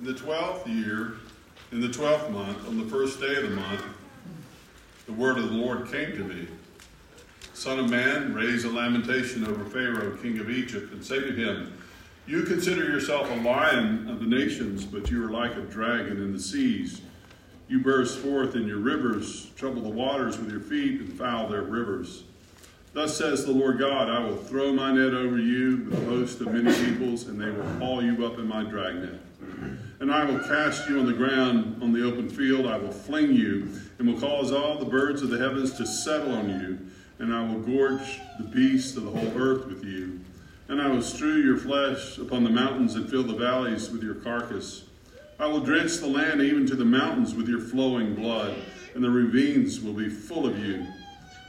In the twelfth year, in the twelfth month, on the first day of the month, the word of the Lord came to me. Son of man, raise a lamentation over Pharaoh, king of Egypt, and say to him, You consider yourself a lion of the nations, but you are like a dragon in the seas. You burst forth in your rivers, trouble the waters with your feet, and foul their rivers. Thus says the Lord God, I will throw my net over you with a host of many peoples, and they will haul you up in my dragnet. And I will cast you on the ground on the open field. I will fling you, and will cause all the birds of the heavens to settle on you. And I will gorge the beasts of the whole earth with you. And I will strew your flesh upon the mountains and fill the valleys with your carcass. I will drench the land even to the mountains with your flowing blood, and the ravines will be full of you.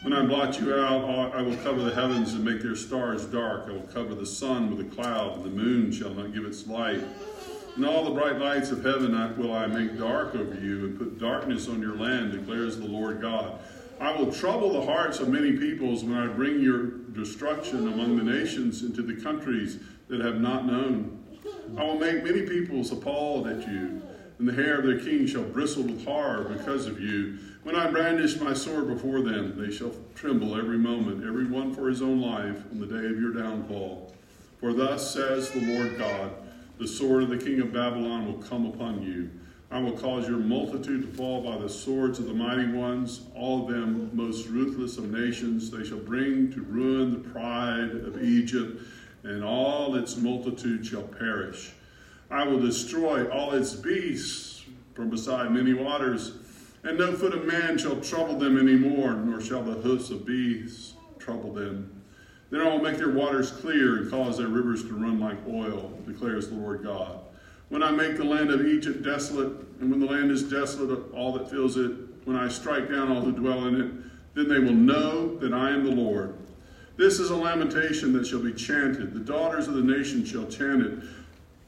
When I blot you out, I will cover the heavens and make their stars dark. I will cover the sun with a cloud, and the moon shall not give its light. And all the bright lights of heaven will I make dark over you, and put darkness on your land, declares the Lord God. I will trouble the hearts of many peoples when I bring your destruction among the nations into the countries that have not known. I will make many peoples appalled at you, and the hair of their king shall bristle with horror because of you. When I brandish my sword before them, they shall tremble every moment, every one for his own life, on the day of your downfall. For thus says the Lord God the sword of the king of Babylon will come upon you. I will cause your multitude to fall by the swords of the mighty ones, all of them most ruthless of nations. They shall bring to ruin the pride of Egypt, and all its multitude shall perish. I will destroy all its beasts from beside many waters, and no foot of man shall trouble them any more, nor shall the hoofs of beasts trouble them. Then I will make their waters clear and cause their rivers to run like oil, declares the Lord God. When I make the land of Egypt desolate, and when the land is desolate, all that fills it, when I strike down all who dwell in it, then they will know that I am the Lord. This is a lamentation that shall be chanted. The daughters of the nation shall chant it.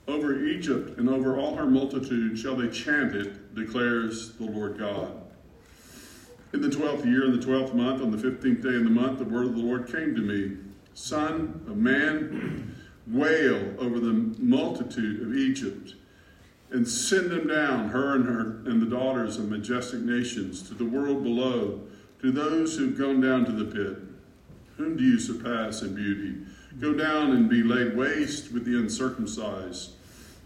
Over Egypt and over all her multitude shall they chant it, declares the Lord God. In the twelfth year, in the twelfth month, on the fifteenth day in the month, the word of the Lord came to me. Son of man, wail over the multitude of Egypt and send them down, her and her and the daughters of majestic nations, to the world below, to those who've gone down to the pit. Whom do you surpass in beauty? Go down and be laid waste with the uncircumcised.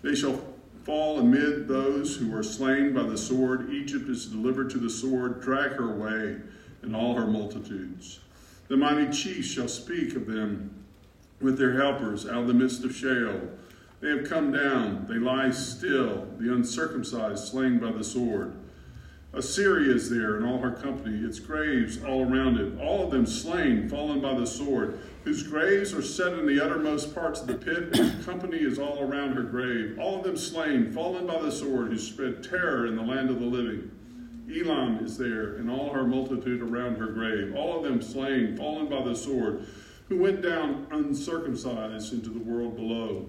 They shall fall amid those who are slain by the sword. Egypt is delivered to the sword. Drag her away, and all her multitudes. The mighty chiefs shall speak of them with their helpers out of the midst of Sheol. They have come down, they lie still, the uncircumcised slain by the sword. Assyria is there and all her company, its graves all around it, all of them slain, fallen by the sword, whose graves are set in the uttermost parts of the pit, and company is all around her grave. All of them slain, fallen by the sword, who spread terror in the land of the living. Elam is there, and all her multitude around her grave, all of them slain, fallen by the sword, who went down uncircumcised into the world below,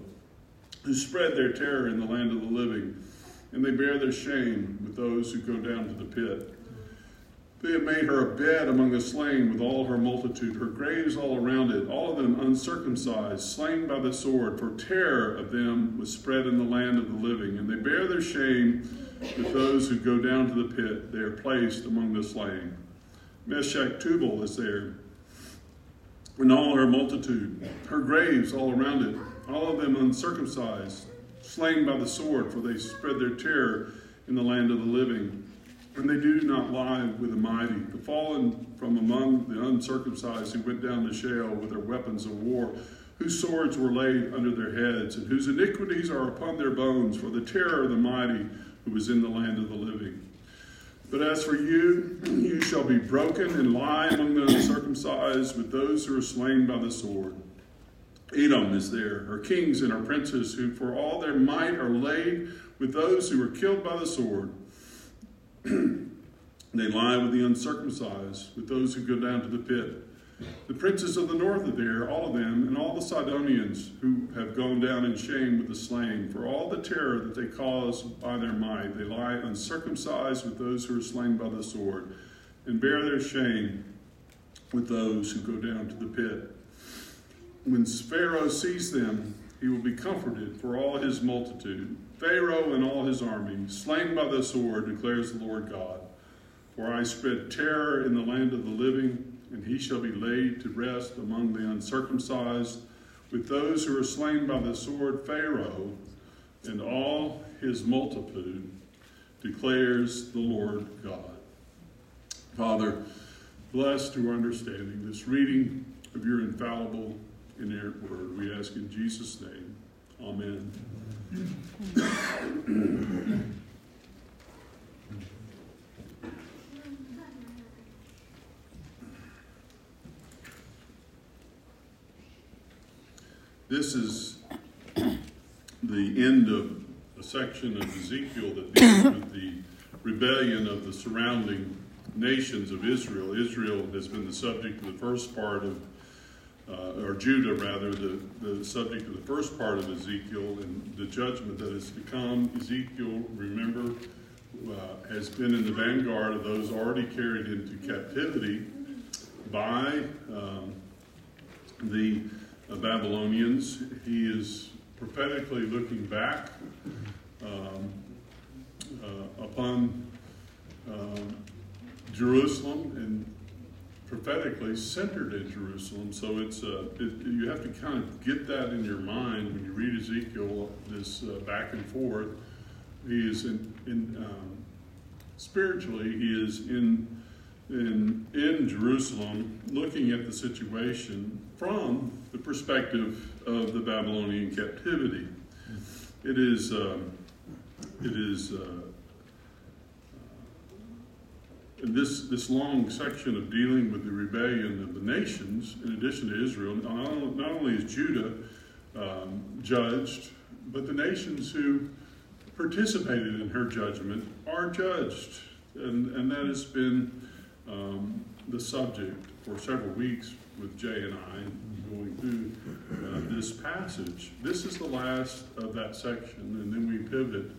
who spread their terror in the land of the living, and they bear their shame with those who go down to the pit. They have made her a bed among the slain with all her multitude, her graves all around it, all of them uncircumcised, slain by the sword, for terror of them was spread in the land of the living, and they bear their shame with those who go down to the pit, they are placed among the slain. Meshech Tubal is there, and all her multitude, her graves all around it, all of them uncircumcised, slain by the sword, for they spread their terror in the land of the living. And they do not lie with the mighty, the fallen from among the uncircumcised who went down to Sheol with their weapons of war, whose swords were laid under their heads, and whose iniquities are upon their bones, for the terror of the mighty who was in the land of the living. But as for you, you shall be broken and lie among the uncircumcised with those who are slain by the sword. Edom is there, her kings and her princes, who for all their might are laid with those who were killed by the sword. they lie with the uncircumcised, with those who go down to the pit. The princes of the north are there, all of them, and all the Sidonians who have gone down in shame with the slain. For all the terror that they cause by their might, they lie uncircumcised with those who are slain by the sword, and bear their shame with those who go down to the pit. When Pharaoh sees them, he will be comforted for all his multitude. Pharaoh and all his army, slain by the sword, declares the Lord God. For I spread terror in the land of the living, and he shall be laid to rest among the uncircumcised. With those who are slain by the sword, Pharaoh and all his multitude, declares the Lord God. Father, bless to our understanding this reading of your infallible, inerrant word. We ask in Jesus' name. Amen. This is the end of a section of Ezekiel that deals with the rebellion of the surrounding nations of Israel. Israel has been the subject of the first part of, uh, or Judah rather, the, the subject of the first part of Ezekiel and the judgment that is to come. Ezekiel, remember, uh, has been in the vanguard of those already carried into captivity by um, the uh, Babylonians. He is prophetically looking back um, uh, upon um, Jerusalem and prophetically centered in Jerusalem. So it's uh, it, you have to kind of get that in your mind when you read Ezekiel. This uh, back and forth. He is in, in um, spiritually. He is in in in Jerusalem, looking at the situation from the perspective of the Babylonian captivity. It is. Um, it is. Uh, this, this long section of dealing with the rebellion of the nations, in addition to Israel, not, only is Judah um, judged, but the nations who participated in her judgment are judged. And, and that has been um, the subject for several weeks with Jay and I going through uh, this passage. This is the last of that section, and then we pivot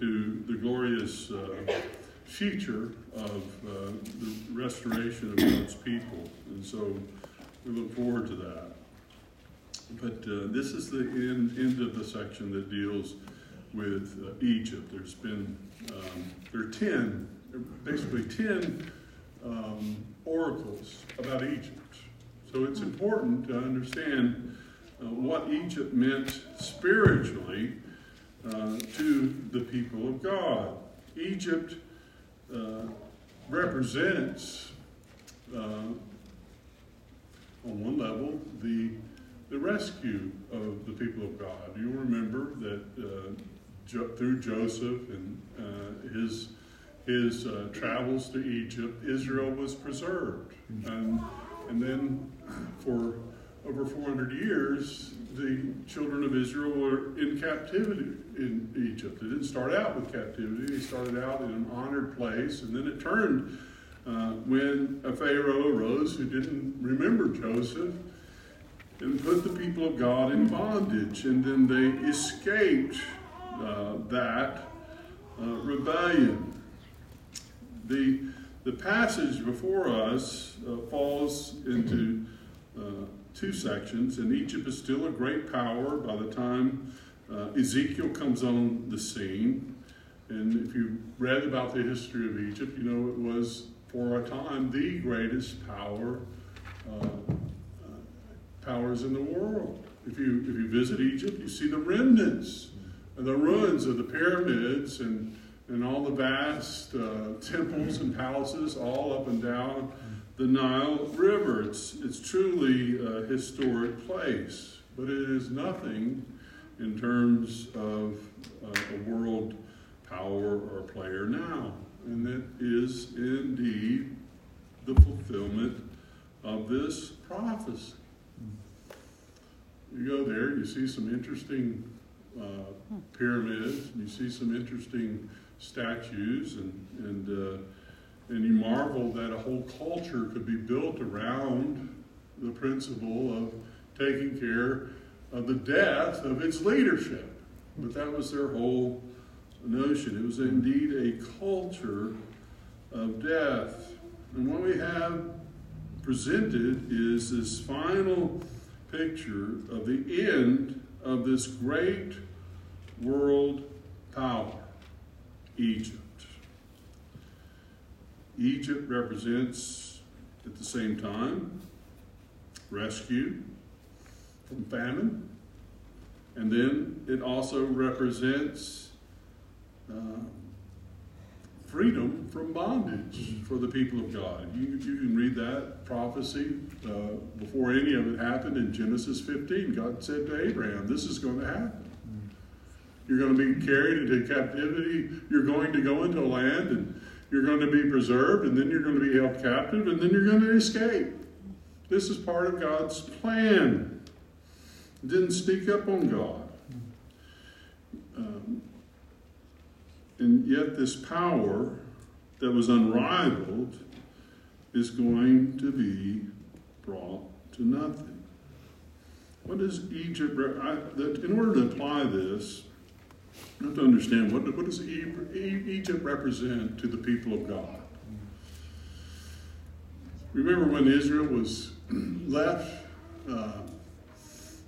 to the glorious. Uh, future of uh, the restoration of God's people. And so we look forward to that. But uh, this is the end, end of the section that deals with uh, Egypt. There's been, um, there are 10, basically 10 um, oracles about Egypt. So it's important to understand uh, what Egypt meant spiritually uh, to the people of God. Egypt uh, represents, uh, on one level, the, the rescue of the people of God. You'll remember that uh, jo- through Joseph and uh, his, his uh, travels to Egypt, Israel was preserved. And, and then for over 400 years, the children of Israel were in captivity in Egypt. They didn't start out with captivity, they started out in an honored place, and then it turned uh, when a Pharaoh arose who didn't remember Joseph and put the people of God in bondage, and then they escaped uh, that uh, rebellion. The, the passage before us uh, falls into uh, two sections, and Egypt is still a great power by the time uh, Ezekiel comes on the scene. And if you read about the history of Egypt, you know it was for a time the greatest power uh, uh, powers in the world. If you if you visit Egypt, you see the remnants and the ruins of the pyramids and and all the vast uh, temples and palaces all up and down the Nile River. It's, it's truly a historic place, but it is nothing in terms of uh, a world power or player now. And it is indeed the fulfillment of this prophecy. You go there, you see some interesting uh, pyramids, you see some interesting statues, and, and uh, and you marvel that a whole culture could be built around the principle of taking care of the death of its leadership. But that was their whole notion. It was indeed a culture of death. And what we have presented is this final picture of the end of this great world power, Egypt. Egypt represents, at the same time, rescue from famine, and then it also represents uh, freedom from bondage for the people of God. You, you can read that prophecy uh, before any of it happened in Genesis 15. God said to Abraham, This is going to happen. You're going to be carried into captivity. You're going to go into a land and you're going to be preserved, and then you're going to be held captive, and then you're going to escape. This is part of God's plan. Didn't speak up on God. Um, and yet, this power that was unrivaled is going to be brought to nothing. What does Egypt, I, in order to apply this, you have to understand what, what does Egypt represent to the people of God? Remember when Israel was left uh,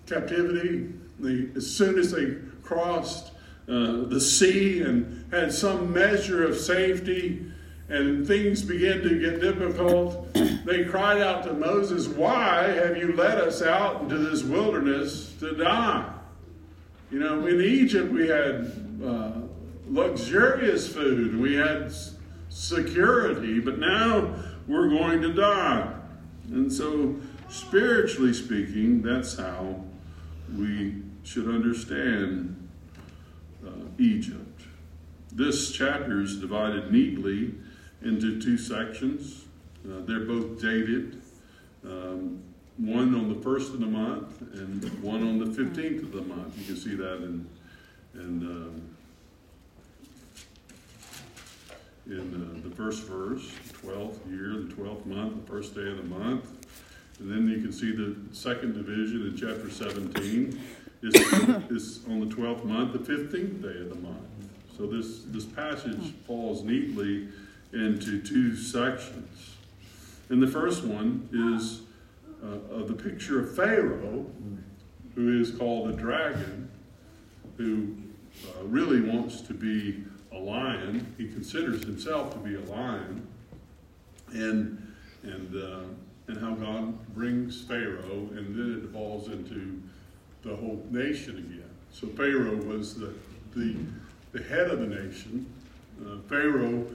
captivity? They, as soon as they crossed uh, the sea and had some measure of safety, and things began to get difficult, they cried out to Moses, Why have you led us out into this wilderness to die? You know, in Egypt we had uh, luxurious food, we had security, but now we're going to die. And so, spiritually speaking, that's how we should understand uh, Egypt. This chapter is divided neatly into two sections. Uh, they're both dated. Um, one on the first of the month and one on the 15th of the month. You can see that in, in, um, in uh, the first verse, 12th year, the 12th month, the first day of the month. And then you can see the second division in chapter 17 is, is on the 12th month, the 15th day of the month. So this, this passage falls neatly into two sections. And the first one is uh, of the picture of Pharaoh, who is called a dragon, who uh, really wants to be a lion. He considers himself to be a lion, and and uh, and how God brings Pharaoh, and then it evolves into the whole nation again. So Pharaoh was the the, the head of the nation. Uh, Pharaoh,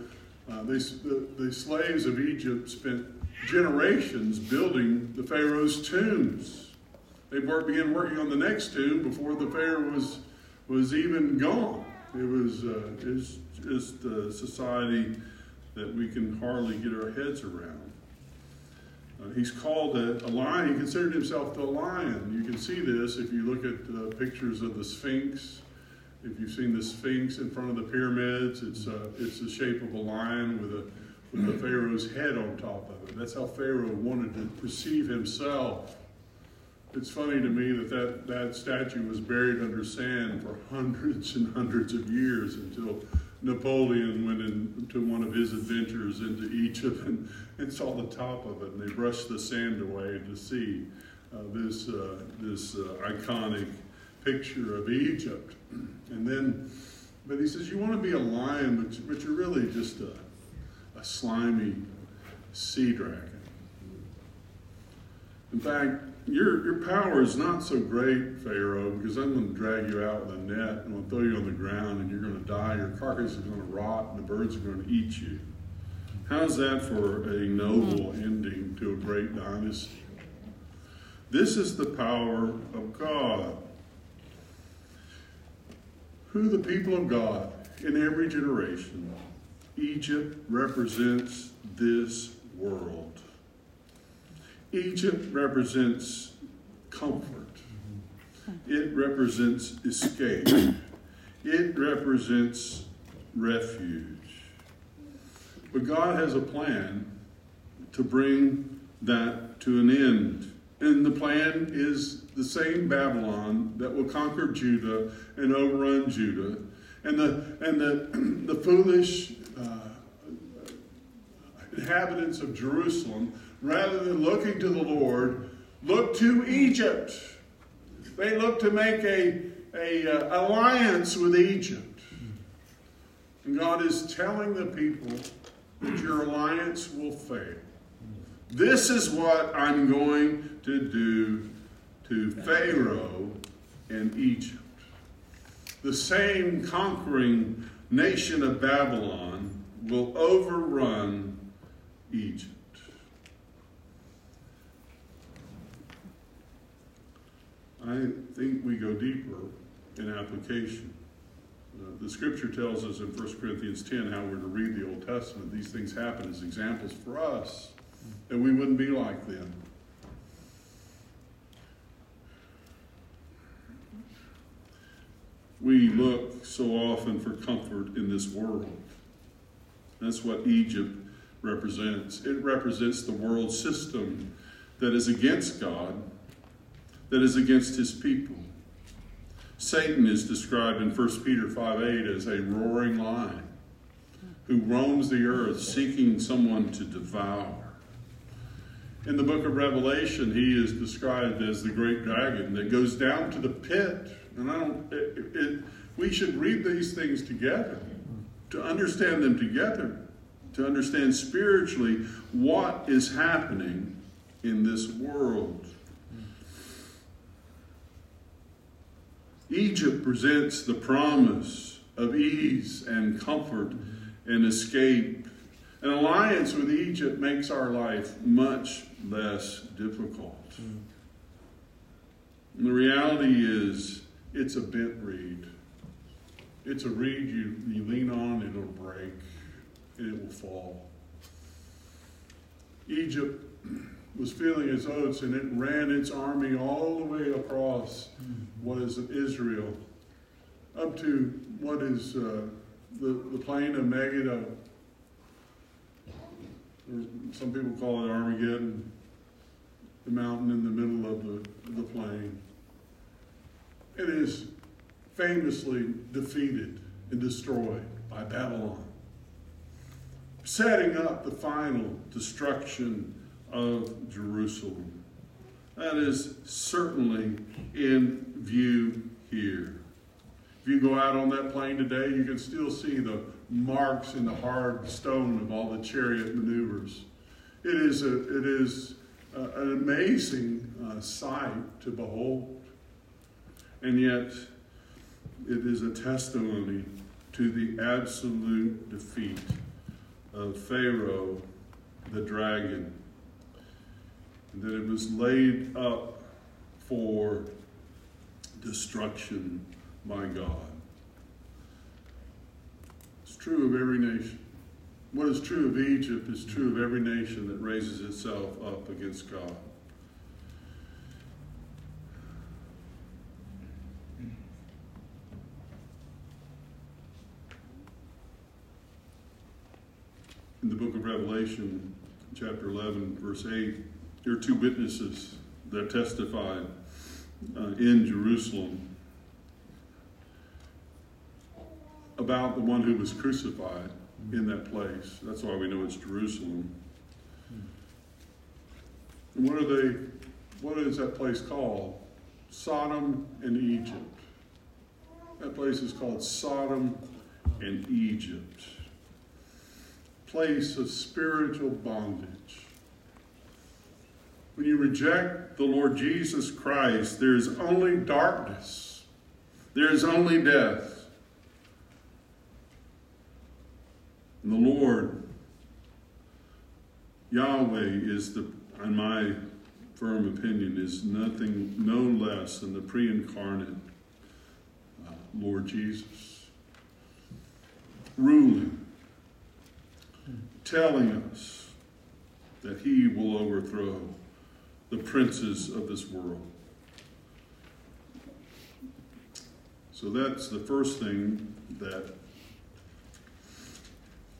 uh, they, the, the slaves of Egypt spent generations building the Pharaoh's tombs. They began working on the next tomb before the Pharaoh was, was even gone. It was uh, just a society that we can hardly get our heads around. Uh, he's called a, a, lion. He considered himself the lion. You can see this if you look at uh, pictures of the Sphinx. If you've seen the Sphinx in front of the pyramids, it's, uh, it's the shape of a lion with a with the Pharaoh's head on top of it. That's how Pharaoh wanted to perceive himself. It's funny to me that, that that statue was buried under sand for hundreds and hundreds of years until Napoleon went into one of his adventures into Egypt and, and saw the top of it, and they brushed the sand away to see uh, this uh, this uh, iconic picture of Egypt. And then, but he says, you want to be a lion, but, but you're really just a a slimy sea dragon. In fact, your, your power is not so great, Pharaoh, because I'm going to drag you out with a net and I'm going to throw you on the ground and you're going to die. Your carcass is going to rot and the birds are going to eat you. How's that for a noble hmm. ending to a great dynasty? This is the power of God. Who the people of God in every generation Egypt represents this world. Egypt represents comfort. Mm-hmm. It represents escape. It represents refuge. But God has a plan to bring that to an end. And the plan is the same Babylon that will conquer Judah and overrun Judah. And the, and the, the foolish inhabitants of Jerusalem, rather than looking to the Lord, look to Egypt. they looked to make a, a uh, alliance with Egypt. And God is telling the people that your alliance will fail. This is what I'm going to do to Pharaoh and Egypt. The same conquering nation of Babylon will overrun Egypt. I think we go deeper in application. Uh, the scripture tells us in 1 Corinthians 10 how we're to read the Old Testament. These things happen as examples for us, that we wouldn't be like them. We look so often for comfort in this world. That's what Egypt represents. It represents the world system that is against God, that is against his people. Satan is described in 1 Peter 5 8 as a roaring lion who roams the earth seeking someone to devour. In the book of Revelation, he is described as the great dragon that goes down to the pit. And I don't, it, it, we should read these things together to understand them together, to understand spiritually what is happening in this world. Egypt presents the promise of ease and comfort and escape. An alliance with Egypt makes our life much less difficult. And the reality is, it's a bent reed. It's a reed you, you lean on, it'll break, and it will fall. Egypt was feeling its oats, and it ran its army all the way across what is Israel up to what is uh, the, the plain of Megiddo. Some people call it Armageddon, the mountain in the middle of the, the plain. It is famously defeated and destroyed by Babylon, setting up the final destruction of Jerusalem. That is certainly in view here. If you go out on that plain today, you can still see the marks in the hard stone of all the chariot maneuvers. It is, a, it is a, an amazing uh, sight to behold. And yet, it is a testimony to the absolute defeat of Pharaoh, the dragon, that it was laid up for destruction by God. True of every nation. What is true of Egypt is true of every nation that raises itself up against God. In the book of Revelation, chapter 11, verse 8, there are two witnesses that testified uh, in Jerusalem about the one who was crucified in that place. That's why we know it's Jerusalem. And what are they? What is that place called? Sodom and Egypt. That place is called Sodom and Egypt. Place of spiritual bondage. When you reject the Lord Jesus Christ, there is only darkness. There is only death. And the Lord, Yahweh, is the, in my firm opinion, is nothing, no less than the pre incarnate uh, Lord Jesus. Ruling, telling us that he will overthrow the princes of this world. So that's the first thing that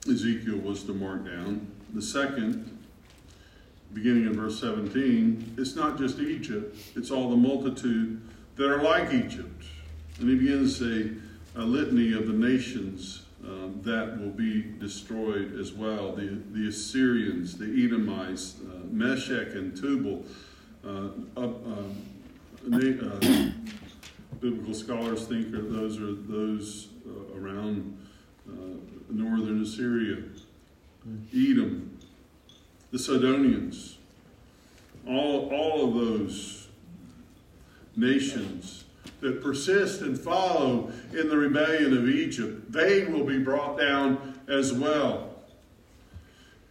Ezekiel was to mark down. The second, beginning in verse 17, it's not just Egypt, it's all the multitude that are like Egypt. And he begins say a litany of the nations um, that will be destroyed as well the, the Assyrians, the Edomites, uh, Meshech and Tubal, uh, uh, uh, biblical scholars think those are those uh, around uh, northern Assyria, Edom, the Sidonians, all, all of those nations that persist and follow in the rebellion of Egypt, they will be brought down as well.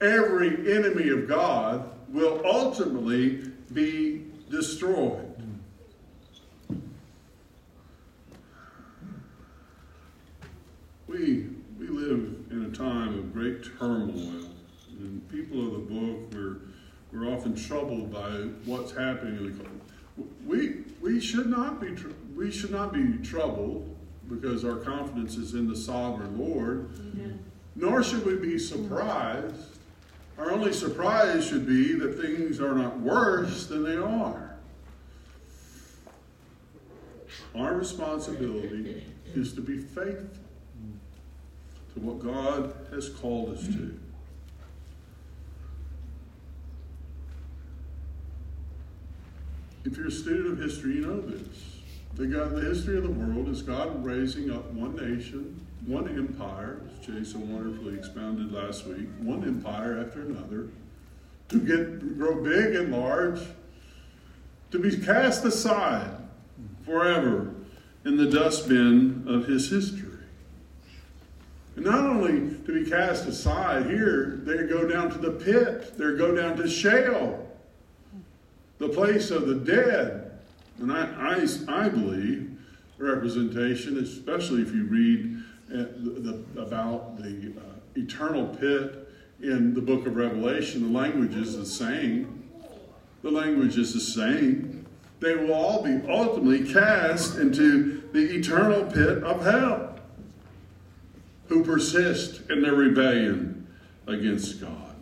Every enemy of God will ultimately be destroyed. We, we live in a time of great turmoil. And people of the book, we're, we're often troubled by what's happening in the we, we should not be tr- we should not be troubled because our confidence is in the sovereign Lord. Nor should we be surprised. Our only surprise should be that things are not worse than they are. Our responsibility is to be faithful to what God has called us to. If you're a student of history, you know this. The, God, the history of the world is God raising up one nation, one empire, as Jason wonderfully expounded last week, one empire after another, to get grow big and large, to be cast aside forever in the dustbin of his history. And not only to be cast aside here, they go down to the pit, they go down to Sheol, the place of the dead. And I, I, I believe representation, especially if you read uh, the, the, about the uh, eternal pit in the book of Revelation, the language is the same. The language is the same. They will all be ultimately cast into the eternal pit of hell who persist in their rebellion against God.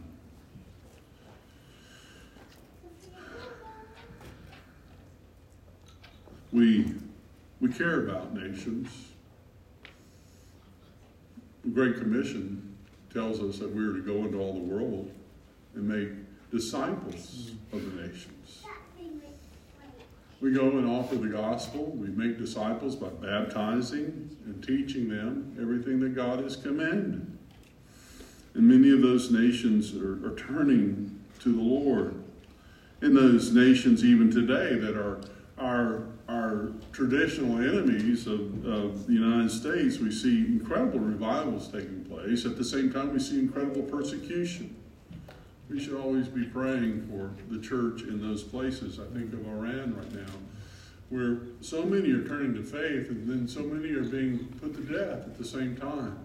We, we care about nations. The Great Commission tells us that we are to go into all the world and make disciples of the nations. We go and offer the gospel. We make disciples by baptizing and teaching them everything that God has commanded. And many of those nations are, are turning to the Lord. In those nations, even today, that are our, our traditional enemies of, of the United States, we see incredible revivals taking place. At the same time, we see incredible persecution. We should always be praying for the church in those places. I think of Iran right now, where so many are turning to faith and then so many are being put to death at the same time.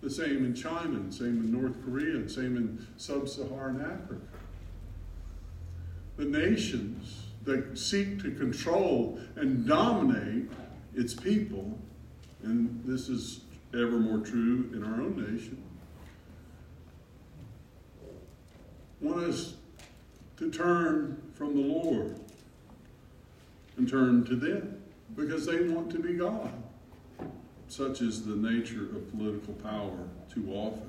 The same in China, and same in North Korea, and same in sub Saharan Africa. The nations that seek to control and dominate its people, and this is ever more true in our own nation, want us to turn from the Lord and turn to them because they want to be God. Such is the nature of political power too often.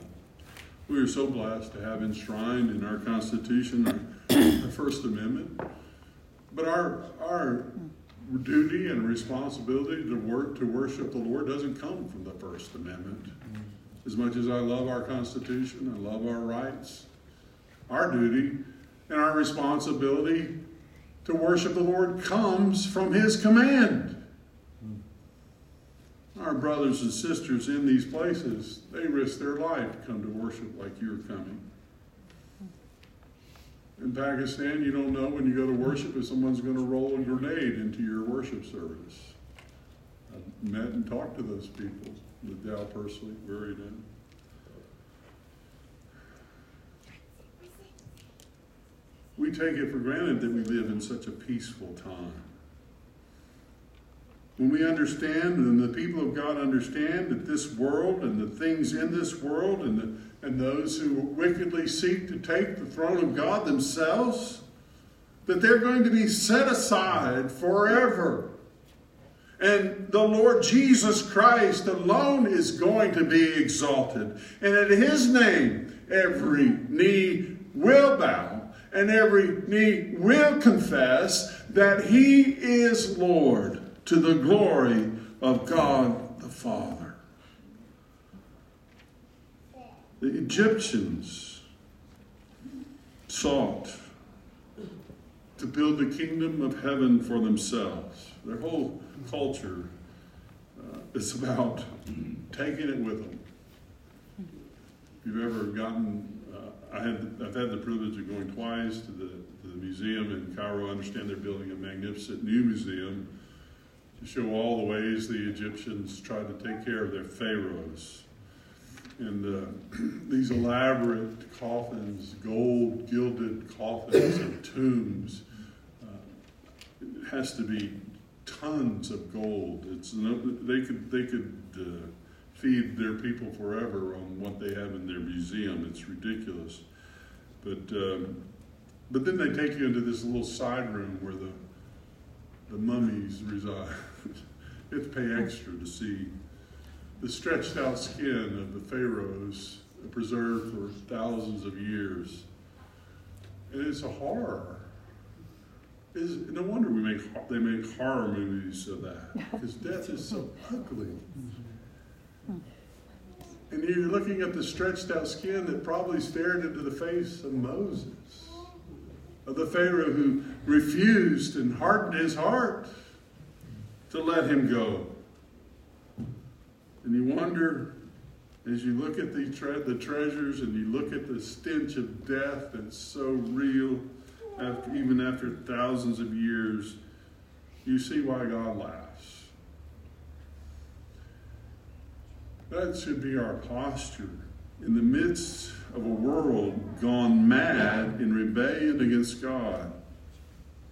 We are so blessed to have enshrined in our Constitution the First Amendment. But our, our duty and responsibility to work to worship the Lord doesn't come from the First Amendment. As much as I love our Constitution, I love our rights, our duty and our responsibility to worship the Lord comes from His command. Our brothers and sisters in these places, they risk their life to come to worship like you're coming. In Pakistan, you don't know when you go to worship if someone's going to roll a grenade into your worship service. I've met and talked to those people, with Dow personally, where he did. We take it for granted that we live in such a peaceful time. When we understand, and the people of God understand that this world and the things in this world and, the, and those who wickedly seek to take the throne of God themselves, that they're going to be set aside forever. And the Lord Jesus Christ alone is going to be exalted. And in his name, every knee will bow and every knee will confess that he is Lord to the glory of God the Father. The Egyptians sought to build the kingdom of heaven for themselves. Their whole culture uh, is about taking it with them. If you've ever gotten, I had, I've had the privilege of going twice to the, to the museum in Cairo. I understand they're building a magnificent new museum to show all the ways the Egyptians tried to take care of their pharaohs. And uh, these elaborate coffins, gold gilded coffins and tombs, uh, it has to be tons of gold. It's they could they could uh, feed their people forever on what they have in their museum. It's ridiculous. But um, but then they take you into this little side room where the the mummies reside. you have to pay extra to see the stretched out skin of the pharaohs preserved for thousands of years. And it's a horror. It's, no wonder we make they make horror movies of that because death is so ugly. You're looking at the stretched out skin that probably stared into the face of Moses, of the Pharaoh who refused and hardened his heart to let him go. And you wonder, as you look at the, tre- the treasures and you look at the stench of death that's so real, after, even after thousands of years, you see why God laughs. That should be our posture in the midst of a world gone mad in rebellion against God.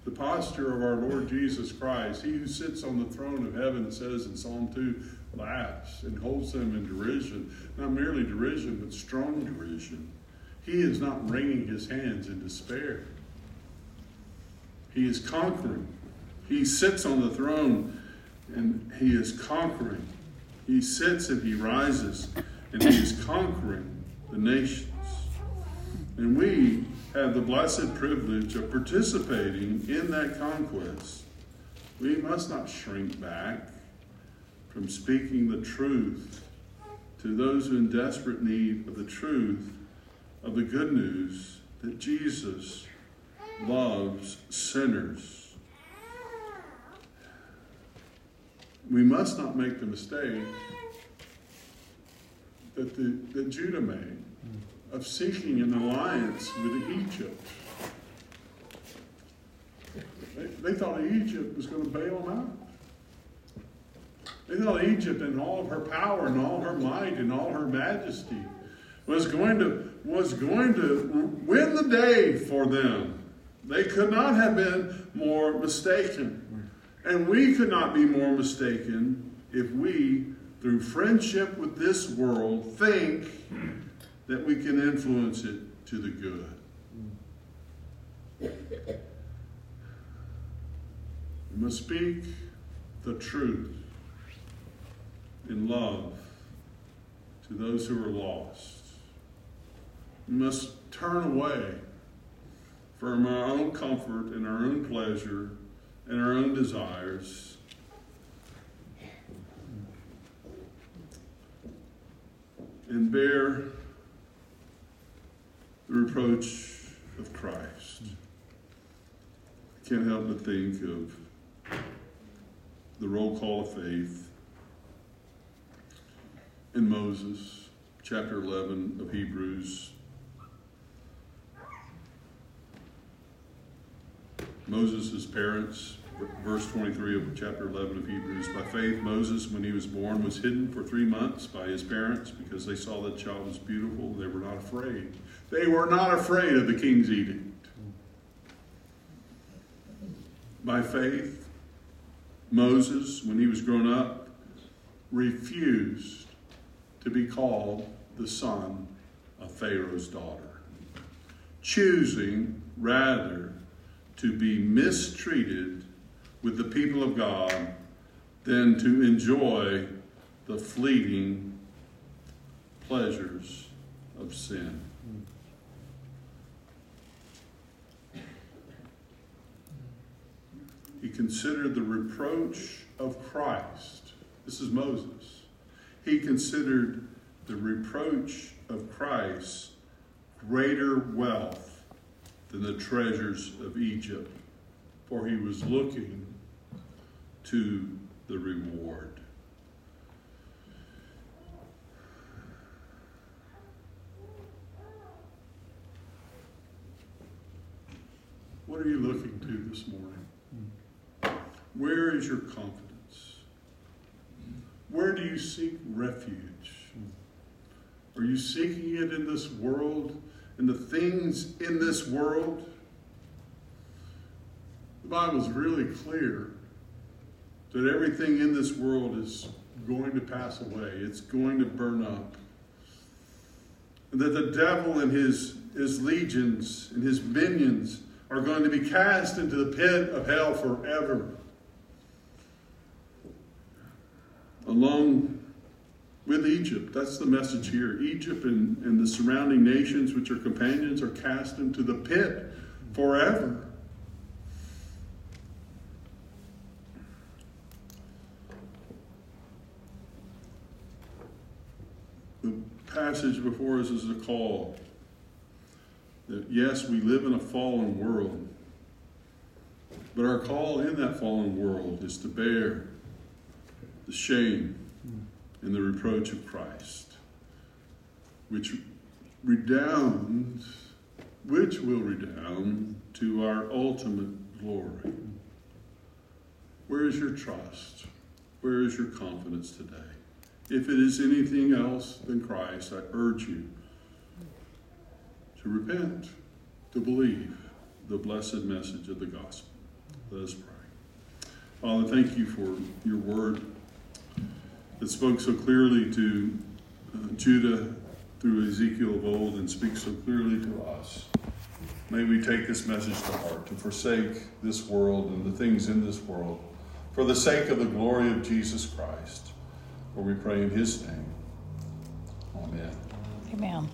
The posture of our Lord Jesus Christ, he who sits on the throne of heaven, says in Psalm 2, laughs and holds them in derision. Not merely derision, but strong derision. He is not wringing his hands in despair. He is conquering. He sits on the throne and he is conquering. He sits and he rises and he is conquering the nations. And we have the blessed privilege of participating in that conquest. We must not shrink back from speaking the truth to those who are in desperate need of the truth of the good news that Jesus loves sinners. We must not make the mistake that, the, that Judah made of seeking an alliance with Egypt. They, they thought Egypt was going to bail them out. They thought Egypt in all of her power and all her might and all her majesty was going to was going to win the day for them. They could not have been more mistaken. And we could not be more mistaken if we, through friendship with this world, think that we can influence it to the good. We must speak the truth in love to those who are lost. We must turn away from our own comfort and our own pleasure and our own desires. And bear the reproach of Christ. I can't help but think of the roll call of faith in Moses, chapter 11 of Hebrews. Moses' parents, verse 23 of chapter 11 of Hebrews. By faith, Moses, when he was born, was hidden for three months by his parents because they saw that the child was beautiful. They were not afraid. They were not afraid of the king's edict. By faith, Moses, when he was grown up, refused to be called the son of Pharaoh's daughter, choosing rather to be mistreated with the people of God than to enjoy the fleeting pleasures of sin. He considered the reproach of Christ. This is Moses. He considered the reproach of Christ greater wealth than the treasures of Egypt, for he was looking to the reward. What are you looking to this morning? Where is your confidence? Where do you seek refuge? Are you seeking it in this world, in the things in this world? The Bible is really clear that everything in this world is going to pass away, it's going to burn up. And that the devil and his, his legions and his minions are going to be cast into the pit of hell forever. Along with Egypt. That's the message here. Egypt and, and the surrounding nations, which are companions, are cast into the pit forever. The passage before us is a call that yes, we live in a fallen world, but our call in that fallen world is to bear the shame and the reproach of Christ, which redounds, which will redound to our ultimate glory. Where is your trust? Where is your confidence today? If it is anything else than Christ, I urge you to repent, to believe the blessed message of the gospel. Let us pray. Father, thank you for your word that spoke so clearly to uh, Judah through Ezekiel of old and speaks so clearly to us. May we take this message to heart to forsake this world and the things in this world for the sake of the glory of Jesus Christ. For we pray in his name. Amen. Amen.